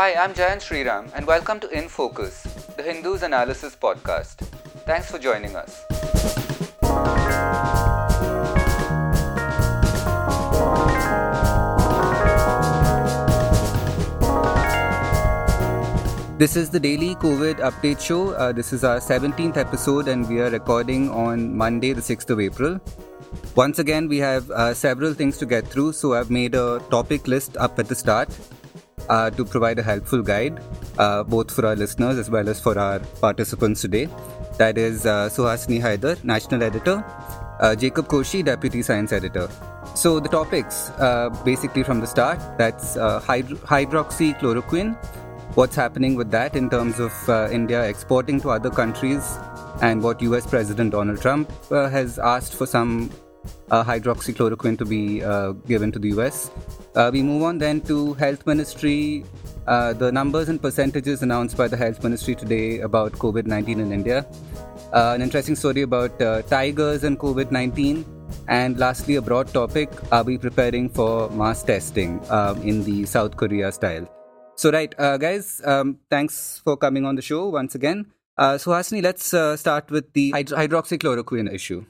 Hi, I'm Jayant Sriram, and welcome to In Focus, the Hindu's Analysis podcast. Thanks for joining us. This is the daily COVID update show. Uh, this is our 17th episode, and we are recording on Monday, the 6th of April. Once again, we have uh, several things to get through, so I've made a topic list up at the start uh, to provide a helpful guide, uh, both for our listeners as well as for our participants today. That is uh, Suhasini Haidar, National Editor, uh, Jacob Koshy, Deputy Science Editor. So the topics, uh, basically from the start, that's hyd- hydroxychloroquine, what's happening with that in terms of uh, India exporting to other countries, and what US President Donald Trump uh, has asked for some uh, hydroxychloroquine to be uh, given to the US. Uh, we move on then to Health Ministry. Uh, the numbers and percentages announced by the Health Ministry today about COVID 19 in India. an interesting story about tigers and COVID 19. And lastly, a broad topic are we preparing for mass testing um, in the South Korea style? So, right, uh, guys, um, thanks for coming on the show once again. Uh, so, Hasni, let's uh, start with the hyd- hydroxychloroquine issue.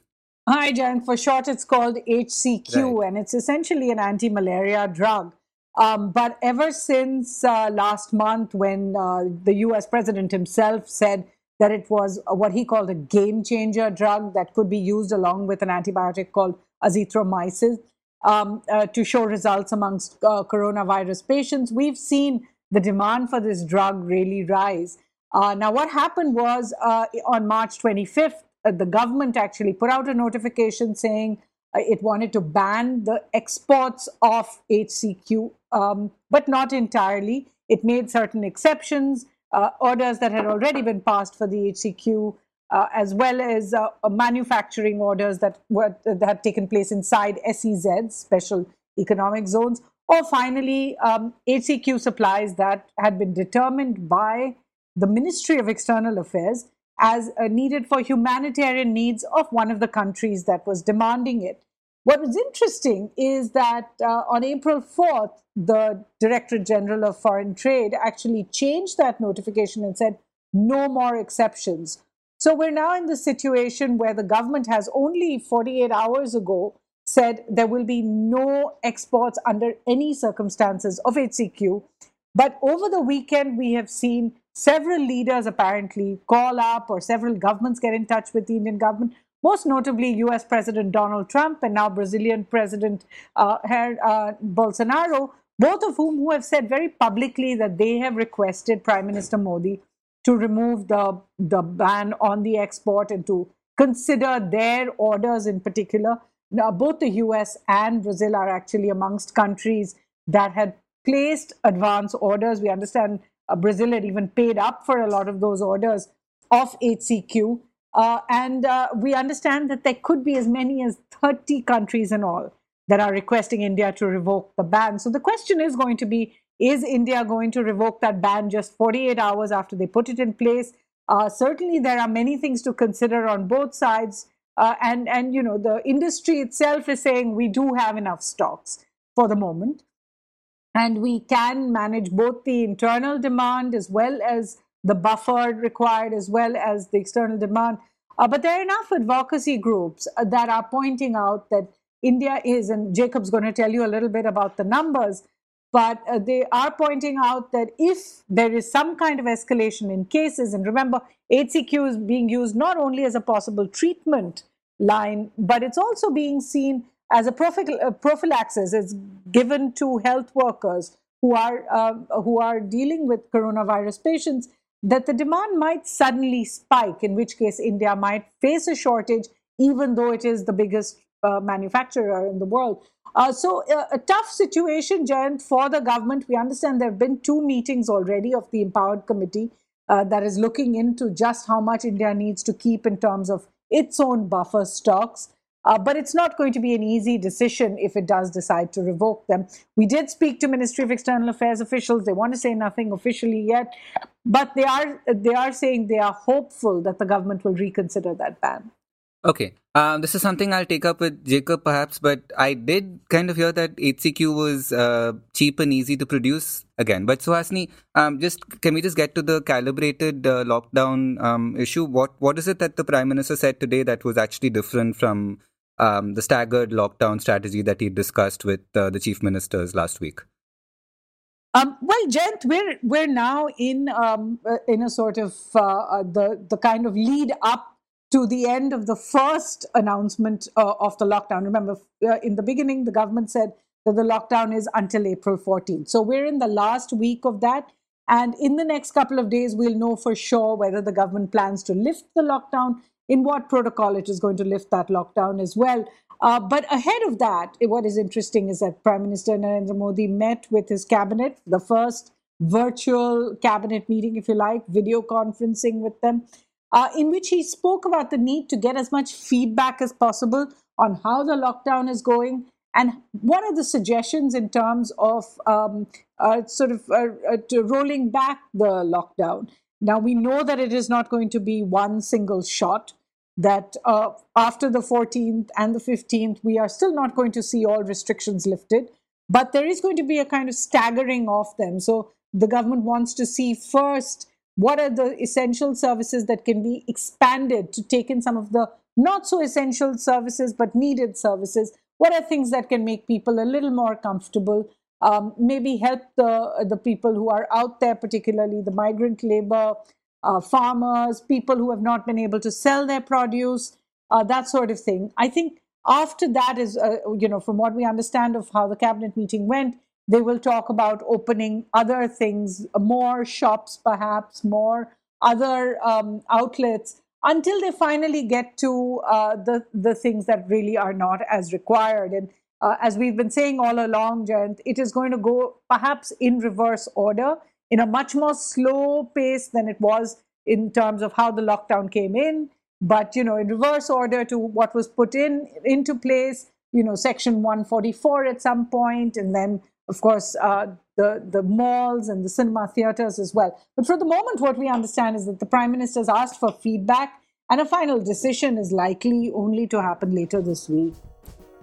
Hi, Jan. For short, it's called HCQ, right. and it's essentially an anti malaria drug. Um, but ever since uh, last month, when uh, the US president himself said that it was what he called a game changer drug that could be used along with an antibiotic called azithromycin um, uh, to show results amongst uh, coronavirus patients, we've seen the demand for this drug really rise. Uh, now, what happened was uh, on March 25th, uh, the government actually put out a notification saying uh, it wanted to ban the exports of HCQ, um, but not entirely. It made certain exceptions, uh, orders that had already been passed for the HCQ, uh, as well as manufacturing orders that were that had taken place inside SEZs, special economic zones, or finally, um, HCQ supplies that had been determined by the Ministry of External Affairs as uh, needed for humanitarian needs of one of the countries that was demanding it. What was interesting is that uh, on April 4th, the Directorate General of Foreign Trade actually changed that notification and said no more exceptions. So we're now in the situation where the government has only 48 hours ago said there will be no exports under any circumstances of HCQ. But over the weekend, we have seen several leaders apparently call up or several governments get in touch with the Indian government, most notably US President Donald Trump and now Brazilian President uh, uh, Bolsonaro, both of whom who have said very publicly that they have requested Prime Minister Modi to remove the, the ban on the export and to consider their orders in particular now, both the US and Brazil are actually amongst countries that had placed advance orders. We understand Brazil had even paid up for a lot of those orders of HCQ. Uh, and uh, we understand that there could be as many as 30 countries in all that are requesting India to revoke the ban. So the question is going to be is India going to revoke that ban just 48 hours after they put it in place? Uh, certainly, there are many things to consider on both sides. Uh, and and you know the industry itself is saying we do have enough stocks for the moment, and we can manage both the internal demand as well as the buffer required as well as the external demand. Uh, but there are enough advocacy groups uh, that are pointing out that India is, and Jacob's going to tell you a little bit about the numbers, but uh, they are pointing out that if there is some kind of escalation in cases, and remember, HCQ is being used not only as a possible treatment line, but it's also being seen as a uh, prophylaxis. is given to health workers who are uh, who are dealing with coronavirus patients. That the demand might suddenly spike, in which case India might face a shortage, even though it is the biggest uh, manufacturer in the world. Uh, so, uh, a tough situation, Jayant, for the government. We understand there have been two meetings already of the Empowered Committee uh, that is looking into just how much India needs to keep in terms of its own buffer stocks. Uh, but it's not going to be an easy decision if it does decide to revoke them. We did speak to Ministry of External Affairs officials. They want to say nothing officially yet, but they are they are saying they are hopeful that the government will reconsider that ban. Okay. Um, this is something I'll take up with Jacob perhaps, but I did kind of hear that HCQ was uh, cheap and easy to produce again. But Suhasini, um, just can we just get to the calibrated uh, lockdown um, issue? What what is it that the Prime Minister said today that was actually different from um, the staggered lockdown strategy that he discussed with uh, the chief ministers last week? Um, well, Jayant, we're we're now in um, uh, in a sort of uh, uh, the the kind of lead up to the end of the first announcement uh, of the lockdown. Remember, uh, in the beginning, the government said that the lockdown is until April 14th. So we're in the last week of that. And in the next couple of days, we'll know for sure whether the government plans to lift the lockdown, in what protocol it is going to lift that lockdown as well. Uh, but ahead of that, what is interesting is that Prime Minister Narendra Modi met with his cabinet, the first virtual cabinet meeting, if you like, video conferencing with them uh, in which he spoke about the need to get as much feedback as possible on how the lockdown is going and what are the suggestions in terms of um, uh, sort of uh, uh rolling back the lockdown. Now, we know that it is not going to be one single shot, that uh, after the 14th and the 15th, we are still not going to see all restrictions lifted, but there is going to be a kind of staggering of them. So the government wants to see first what are the essential services that can be expanded to take in some of the not so essential services but needed services? What are things that can make people a little more comfortable? Um, maybe help the, the people who are out there, particularly the migrant labor, uh, farmers, people who have not been able to sell their produce, uh, that sort of thing. I think after that is, uh, you know, from what we understand of how the cabinet meeting went, they will talk about opening other things, more shops, perhaps, more other um, outlets until they finally get to uh, the, the things that really are not as required. And uh, as we've been saying all along, Jayant, it is going to go perhaps in reverse order, in a much more slow pace than it was in terms of how the lockdown came in. But you know, in reverse order to what was put in into place, you know, Section 144 at some point, and then of course, uh, the, the malls and the cinema theaters as well. But for the moment, what we understand is that the Prime Minister has asked for feedback, and a final decision is likely only to happen later this week.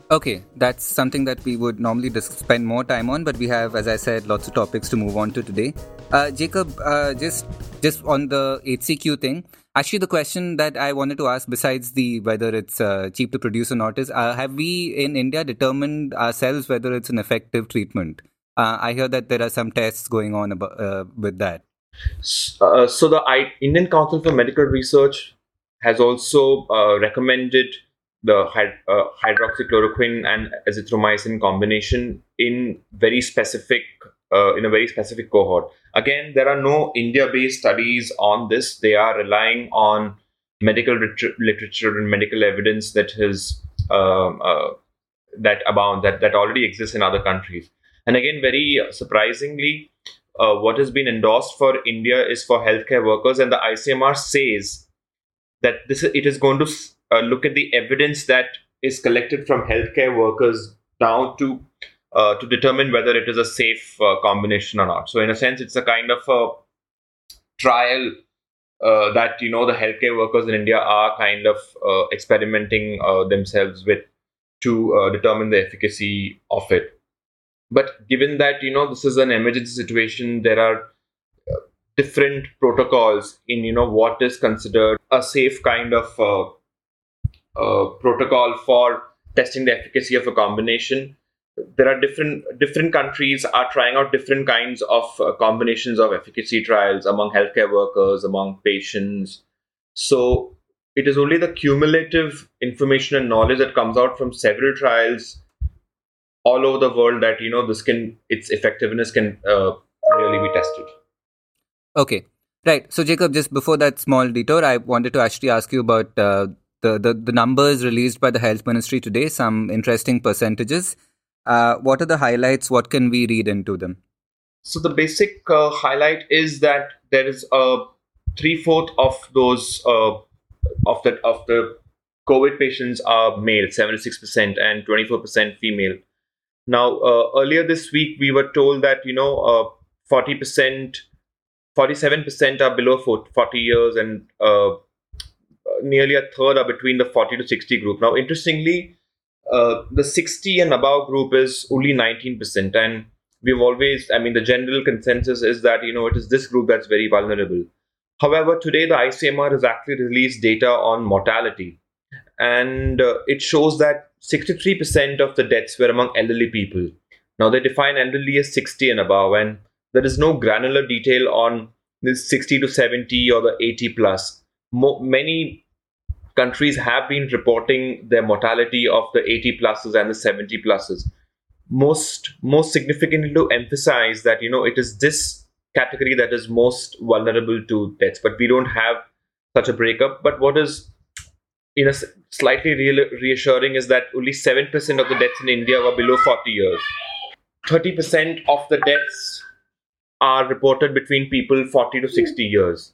Okay, that's something that we would normally spend more time on, but we have, as I said, lots of topics to move on to today. Uh, Jacob, uh, just just on the HCQ thing, actually, the question that I wanted to ask, besides the whether it's uh, cheap to produce or not, is uh, have we in India determined ourselves whether it's an effective treatment? Uh, I hear that there are some tests going on about, uh, with that. so the I- Indian Council for Medical Research has also recommended the uh, hydroxychloroquine and azithromycin combination in very specific uh, in a very specific cohort. Again, there are no India-based studies on this. They are relying on medical rit- literature and medical evidence that has um, uh, that abound that that already exists in other countries. And again, very surprisingly, uh, what has been endorsed for India is for healthcare workers, and the ICMR says that this it is going to uh, look at the evidence that is collected from healthcare workers down to uh, to determine whether it is a safe uh, combination or not. So, in a sense, it's a kind of a trial uh, that you know the healthcare workers in India are kind of uh, experimenting uh, themselves with to determine the efficacy of it. But given that you know this is an emergency situation, there are different protocols in you know what is considered a safe kind of uh, protocol for testing the efficacy of a combination. There are different different countries are trying out different kinds of uh, combinations of efficacy trials among healthcare workers, among patients. So it is only the cumulative information and knowledge that comes out from several trials all over the world that you know this can its effectiveness can uh, really be tested. Okay, right. So Jacob, just before that small detour, I wanted to actually ask you about uh, the, the, the numbers released by the health ministry today, some interesting percentages. Uh, what are the highlights? What can we read into them? So the basic uh, highlight is that there is a three fourth of those uh, of the of the COVID patients are male, seventy six percent, and twenty four percent female. Now, uh, earlier this week, we were told that you know uh, forty percent, forty seven percent are below forty years, and uh, nearly a third are between the 40 to 60 group. Now, interestingly, uh, the 60 and above group is only 19%. And we've always, I mean, the general consensus is that, you know, it is this group that's very vulnerable. However, today the ICMR has actually released data on mortality. And uh, it shows that 63% of the deaths were among elderly people. Now, they define elderly as 60 and above, and there is no granular detail on this 60 to 70 or the 80 plus. Mo- many countries have been reporting their mortality of the 80 pluses and the 70 pluses. Most most significantly to emphasize that you know it is this category that is most vulnerable to deaths, but we don't have such a breakup. But what is you know slightly reassuring is that only 7% of the deaths in India were below 40 years. 30% of the deaths are reported between people 40 to 60 years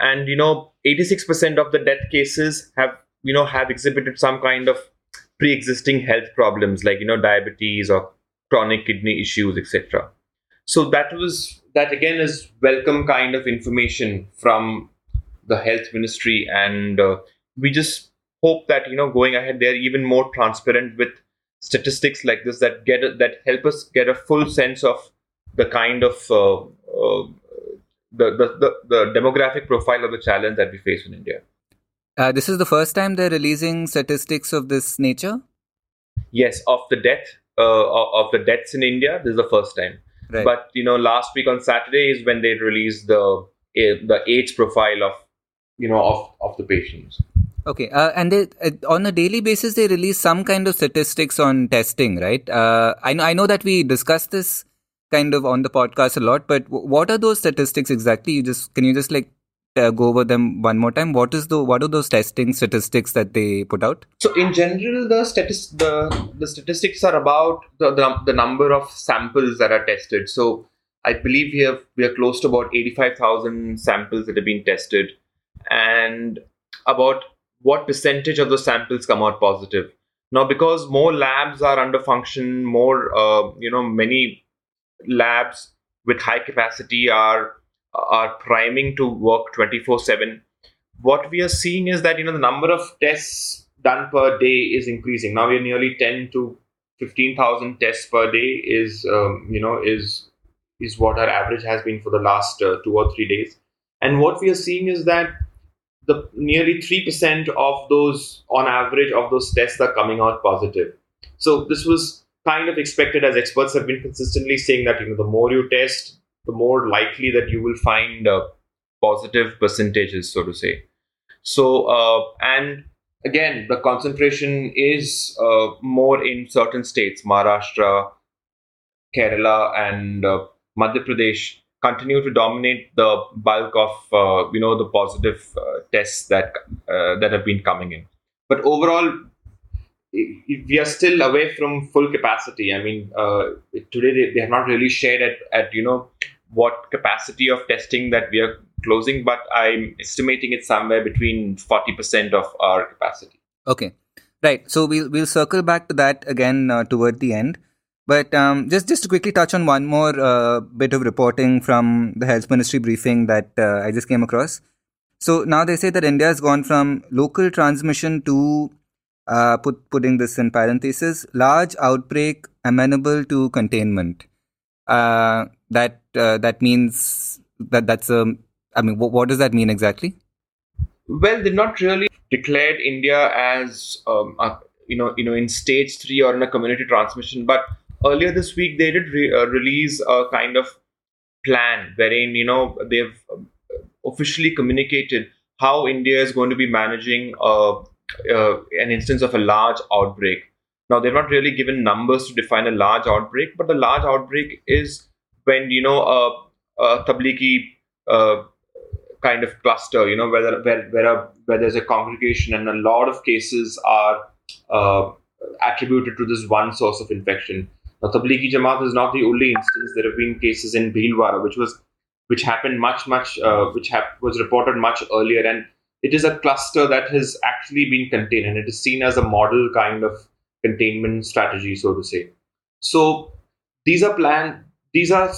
and you know 86% of the death cases have you know have exhibited some kind of pre-existing health problems like you know diabetes or chronic kidney issues etc so that was that again is welcome kind of information from the health ministry. And uh, we just hope that you know going ahead they're even more transparent with statistics like this that get a, that help us get a full sense of the kind of uh, uh, the, the, the, the, demographic profile of the challenge that we face in India. Uh, this is the first time they're releasing statistics of this nature. Yes, of the death uh, of the deaths in India. This is the first time. Right. But you know, last week on Saturday is when they released the the age profile of you know of of the patients. Okay, uh, and they, uh, on a daily basis they release some kind of statistics on testing, right? Uh, I know I know that we discussed this kind of on the podcast a lot, but what are those statistics exactly? You just can you just like uh, go over them one more time? What is the what are those testing statistics that they put out? So in general, the statis- the the statistics are about the, the the number of samples that are tested. So I believe we have we are close to about eighty five thousand samples that have been tested, and about what percentage of the samples come out positive. Now, because more labs are under function, more uh, you know, many labs with high capacity are are priming to work 24/7 what we are seeing is that you know the number of tests done per day is increasing. Now we're nearly 10 to 15000 tests per day is um, you know is is what our average has been for the last uh, 2 or 3 days. And what we are seeing is that the nearly 3% of those on average of those tests are coming out positive. So this was kind of expected as experts have been consistently saying that you know the more you test the more likely that you will find uh, positive percentages so to say. So uh, and again the concentration is uh, more in certain states maharashtra kerala and uh, madhya pradesh continue to dominate the bulk of uh, you know the positive uh, tests that that have been coming in. But overall we are still away from full capacity. I mean, uh, today they, they have not really shared at, at you know what capacity of testing that we are closing, but I'm estimating it somewhere between forty percent of our capacity. Okay, right. So we'll we'll circle back to that again uh, toward the end. But um, just just to quickly touch on one more uh, bit of reporting from the health ministry briefing that uh, I just came across. So now they say that India has gone from local transmission to uh, put, putting this in parentheses, large outbreak amenable to containment. Uh, that uh, that means that that's a. I mean, what, what does that mean exactly? Well, they not really declared India as um, a, you know you know in stage three or in a community transmission, but earlier this week they did re- uh, release a kind of plan wherein you know they've officially communicated how India is going to be managing uh, uh, an instance of a large outbreak. Now, they're not really given numbers to define a large outbreak, but the large outbreak is when you know a, a tablighi uh, kind of cluster, you know, where where where, a, where there's a congregation and a lot of cases are uh, attributed to this one source of infection. Now, Tablighi Jamaat is not the only instance. There have been cases in Bhilwara, which was which happened much much uh, which hap- was reported much earlier, and it is a cluster that has actually been contained and it is seen as a model kind of containment strategy, so to say. So these are planned. These are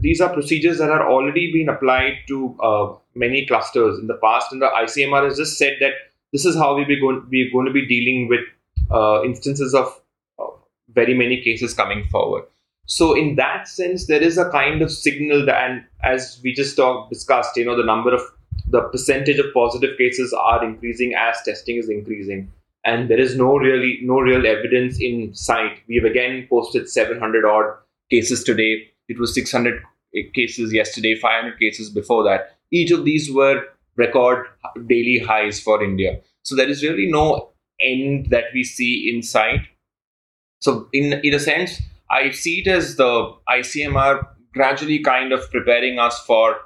these are procedures that are already being applied to uh, many clusters in the past, and the ICMR has just said that this is how we be going, we're going to be dealing with uh, instances of uh, very many cases coming forward. So in that sense, there is a kind of signal that, and as we just talked, discussed, you know, the number of the percentage of positive cases are increasing as testing is increasing, and there is no really no real evidence in sight. We have again posted 700 odd cases today. It was 600 cases yesterday, 500 cases before that. Each of these were record daily highs for India. So there is really no end that we see in sight. So in in a sense, I see it as the ICMR gradually kind of preparing us for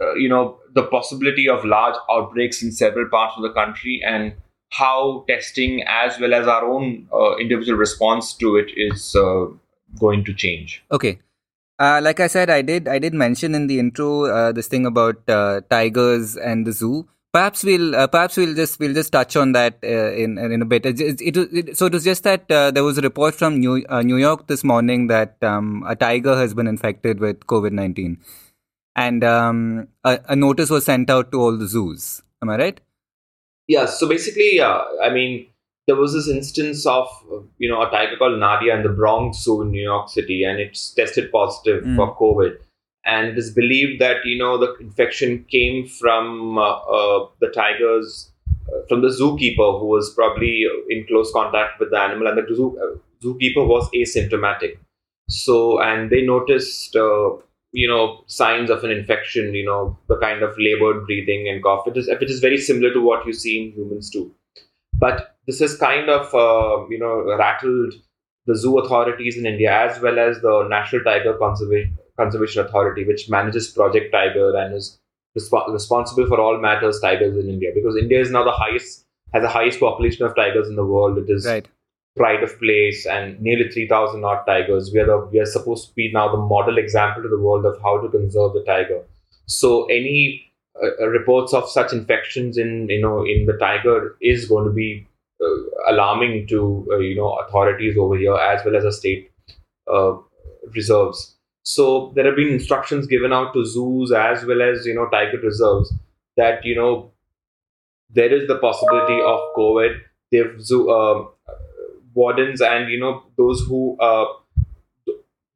uh, you know the possibility of large outbreaks in several parts of the country and how testing as well as our own uh, individual response to it is uh, going to change okay uh, like I said, I did. I did mention in the intro uh, this thing about uh, tigers and the zoo. Perhaps we'll perhaps we'll just we'll just touch on that in in a bit. It, it, it, so it was just that there was a report from New New York this morning that um, a tiger has been infected with COVID nineteen, and um, a, a, notice was sent out to all the zoos. Am I right? Yeah. So basically, yeah. I mean, there was this instance of you know a tiger called Nadia in the Bronx Zoo in New York City, and it's tested positive mm. for COVID. And it is believed that you know the infection came from uh, uh, the tigers, uh, from the zookeeper who was probably in close contact with the animal, and the zoo, uh, zookeeper was asymptomatic. So, and they noticed uh, you know signs of an infection you know the kind of labored breathing and cough it is it is very similar to what you see in humans too. But this has kind of uh, you know rattled the zoo authorities in india as well as the national tiger conservation conservation authority which manages project tiger and is resp- responsible for all matters tigers in india because india is now the highest has the highest population of tigers in the world. It is right pride of place and nearly 3,000 odd tigers. We are, the, we are supposed to be now the model example to the world of how to conserve the tiger. So any uh, uh, reports of such infections in you know in the tiger is going to be uh, alarming to uh, you know authorities over here as well as the state uh, reserves. So there have been instructions given out to zoos as well as you know tiger reserves that you know there is the possibility of COVID. They've zoo, uh, wardens and you know those who uh,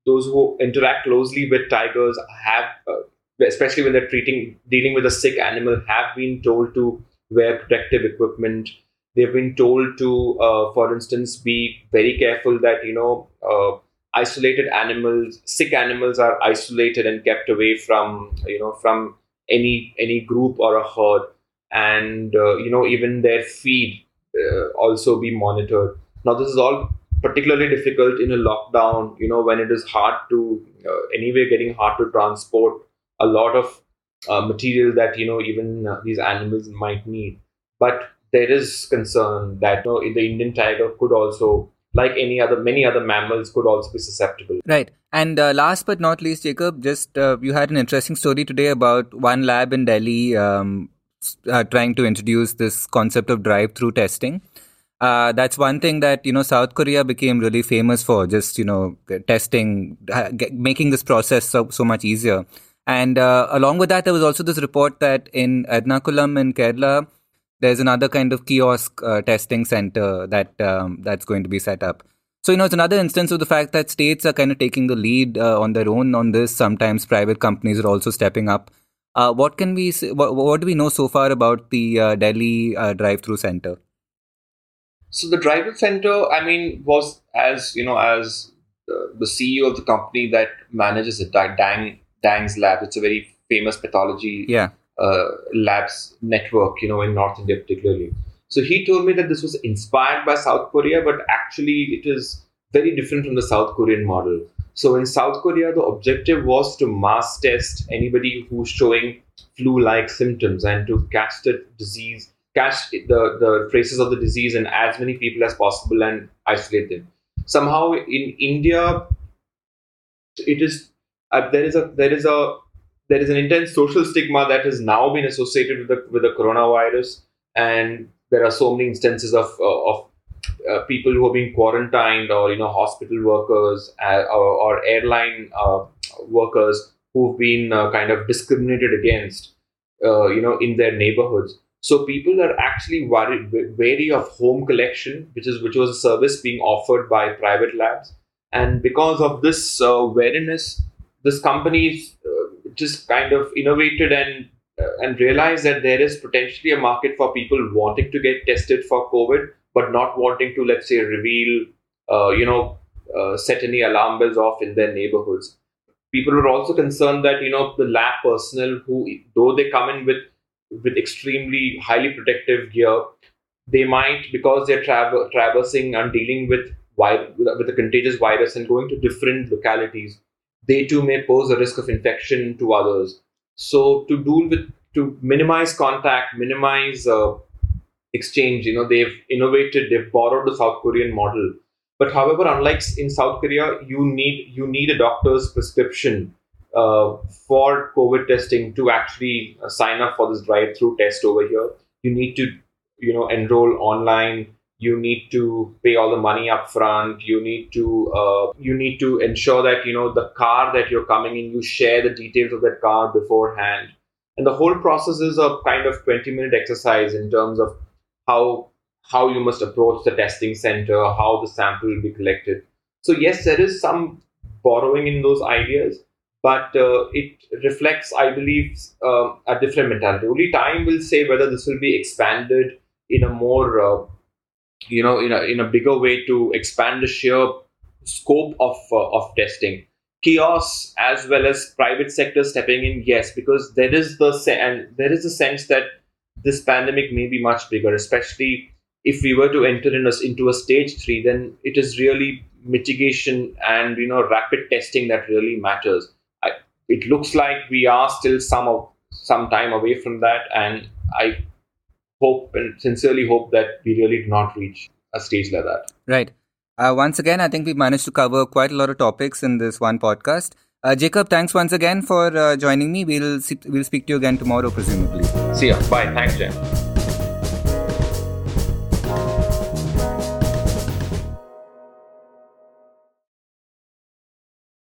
those who interact closely with tigers have uh, especially when they're treating dealing with a sick animal have been told to wear protective equipment. They've been told to uh, for instance be very careful that you know uh, isolated animals sick animals are isolated and kept away from you know from any any group or a herd. And uh, you know even their feed uh, also be monitored now, this is all particularly difficult in a lockdown, you know, when it is hard to, uh, anyway, getting hard to transport a lot of uh, material that, you know, even uh, these animals might need. But there is concern that you know, the Indian tiger could also like any other many other mammals could also be susceptible. Right. And uh, last but not least jacob just uh, you had an interesting story today about one lab in delhi um, uh, trying to introduce this concept of drive through testing uh, that's one thing that you know South Korea became really famous for, just you know testing, get, making this process so so much easier. And uh, along with that, there was also this report that in Ernakulam in Kerala, there's another kind of kiosk uh, testing center that um, that's going to be set up. So you know, it's another instance of the fact that states are kind of taking the lead uh, on their own on this. Sometimes private companies are also stepping up. Uh, what can we? What, what, do we know so far about the uh, Delhi drive-through center? So the driver center, I mean, was as you know, as the, the CEO of the company that manages it, Dang Dang's Lab. It's a very famous pathology yeah. uh, labs network, you know, in North India particularly. So he told me that this was inspired by South Korea, but actually it is very different from the South Korean model. So in South Korea, the objective was to mass test anybody who's showing flu-like symptoms and to catch the disease catch the, the traces of the disease in as many people as possible and isolate them. Somehow in India, it is uh, there is a there is a there is an intense social stigma that has now been associated with the with the coronavirus, and there are so many instances of uh, of uh, people who are being quarantined, or you know, hospital workers uh, or, or, airline uh, workers who've been uh, kind of discriminated against you know, in their neighborhoods. So people are actually worried, wary of home collection, which is which was a service being offered by private labs. And because of this uh, wariness, this company uh, just kind of innovated and uh, and realized that there is potentially a market for people wanting to get tested for COVID, but not wanting to, let's say, reveal, uh, you know, uh, set any alarm bells off in their neighborhoods. People were also concerned that you know the lab personnel who, though they come in with with extremely highly protective gear, they might because they're tra- traversing and dealing with with a contagious virus and going to different localities, they too may pose a risk of infection to others. So to deal with to minimize contact, minimize uh, exchange, you know, they've innovated, they've borrowed the South Korean model. But however, unlike in South Korea, you need you need a doctor's prescription uh, for COVID testing to actually uh, sign up for this drive-through test over here. You need to, you know, enroll online. You need to pay all the money up front. You need to uh, you need to ensure that you know the car that you're coming in. You share the details of that car beforehand, and the whole process is a kind of 20 minute exercise in terms of how how you must approach the testing center, how the sample will be collected. So yes, there is some borrowing in those ideas, but uh, it reflects, I believe, uh, a different mentality. Only time will say whether this will be expanded in a more, uh, you know, in a in a bigger way to expand the sheer scope of uh, of testing. Kiosks as well as private sector stepping in, yes, because there is the se- and there is a sense that this pandemic may be much bigger, especially if we were to enter in a, into a stage three, then it is really mitigation and you know rapid testing that really matters it looks like we are still some of some time away from that, and I hope and sincerely hope that we really do not reach a stage like that. Right. Uh, once again, I think we managed to cover quite a lot of topics in this one podcast. Uh, Jacob, thanks once again for uh, joining me. We'll see, we'll speak to you again tomorrow, presumably. See ya. Bye. Thanks, Jen.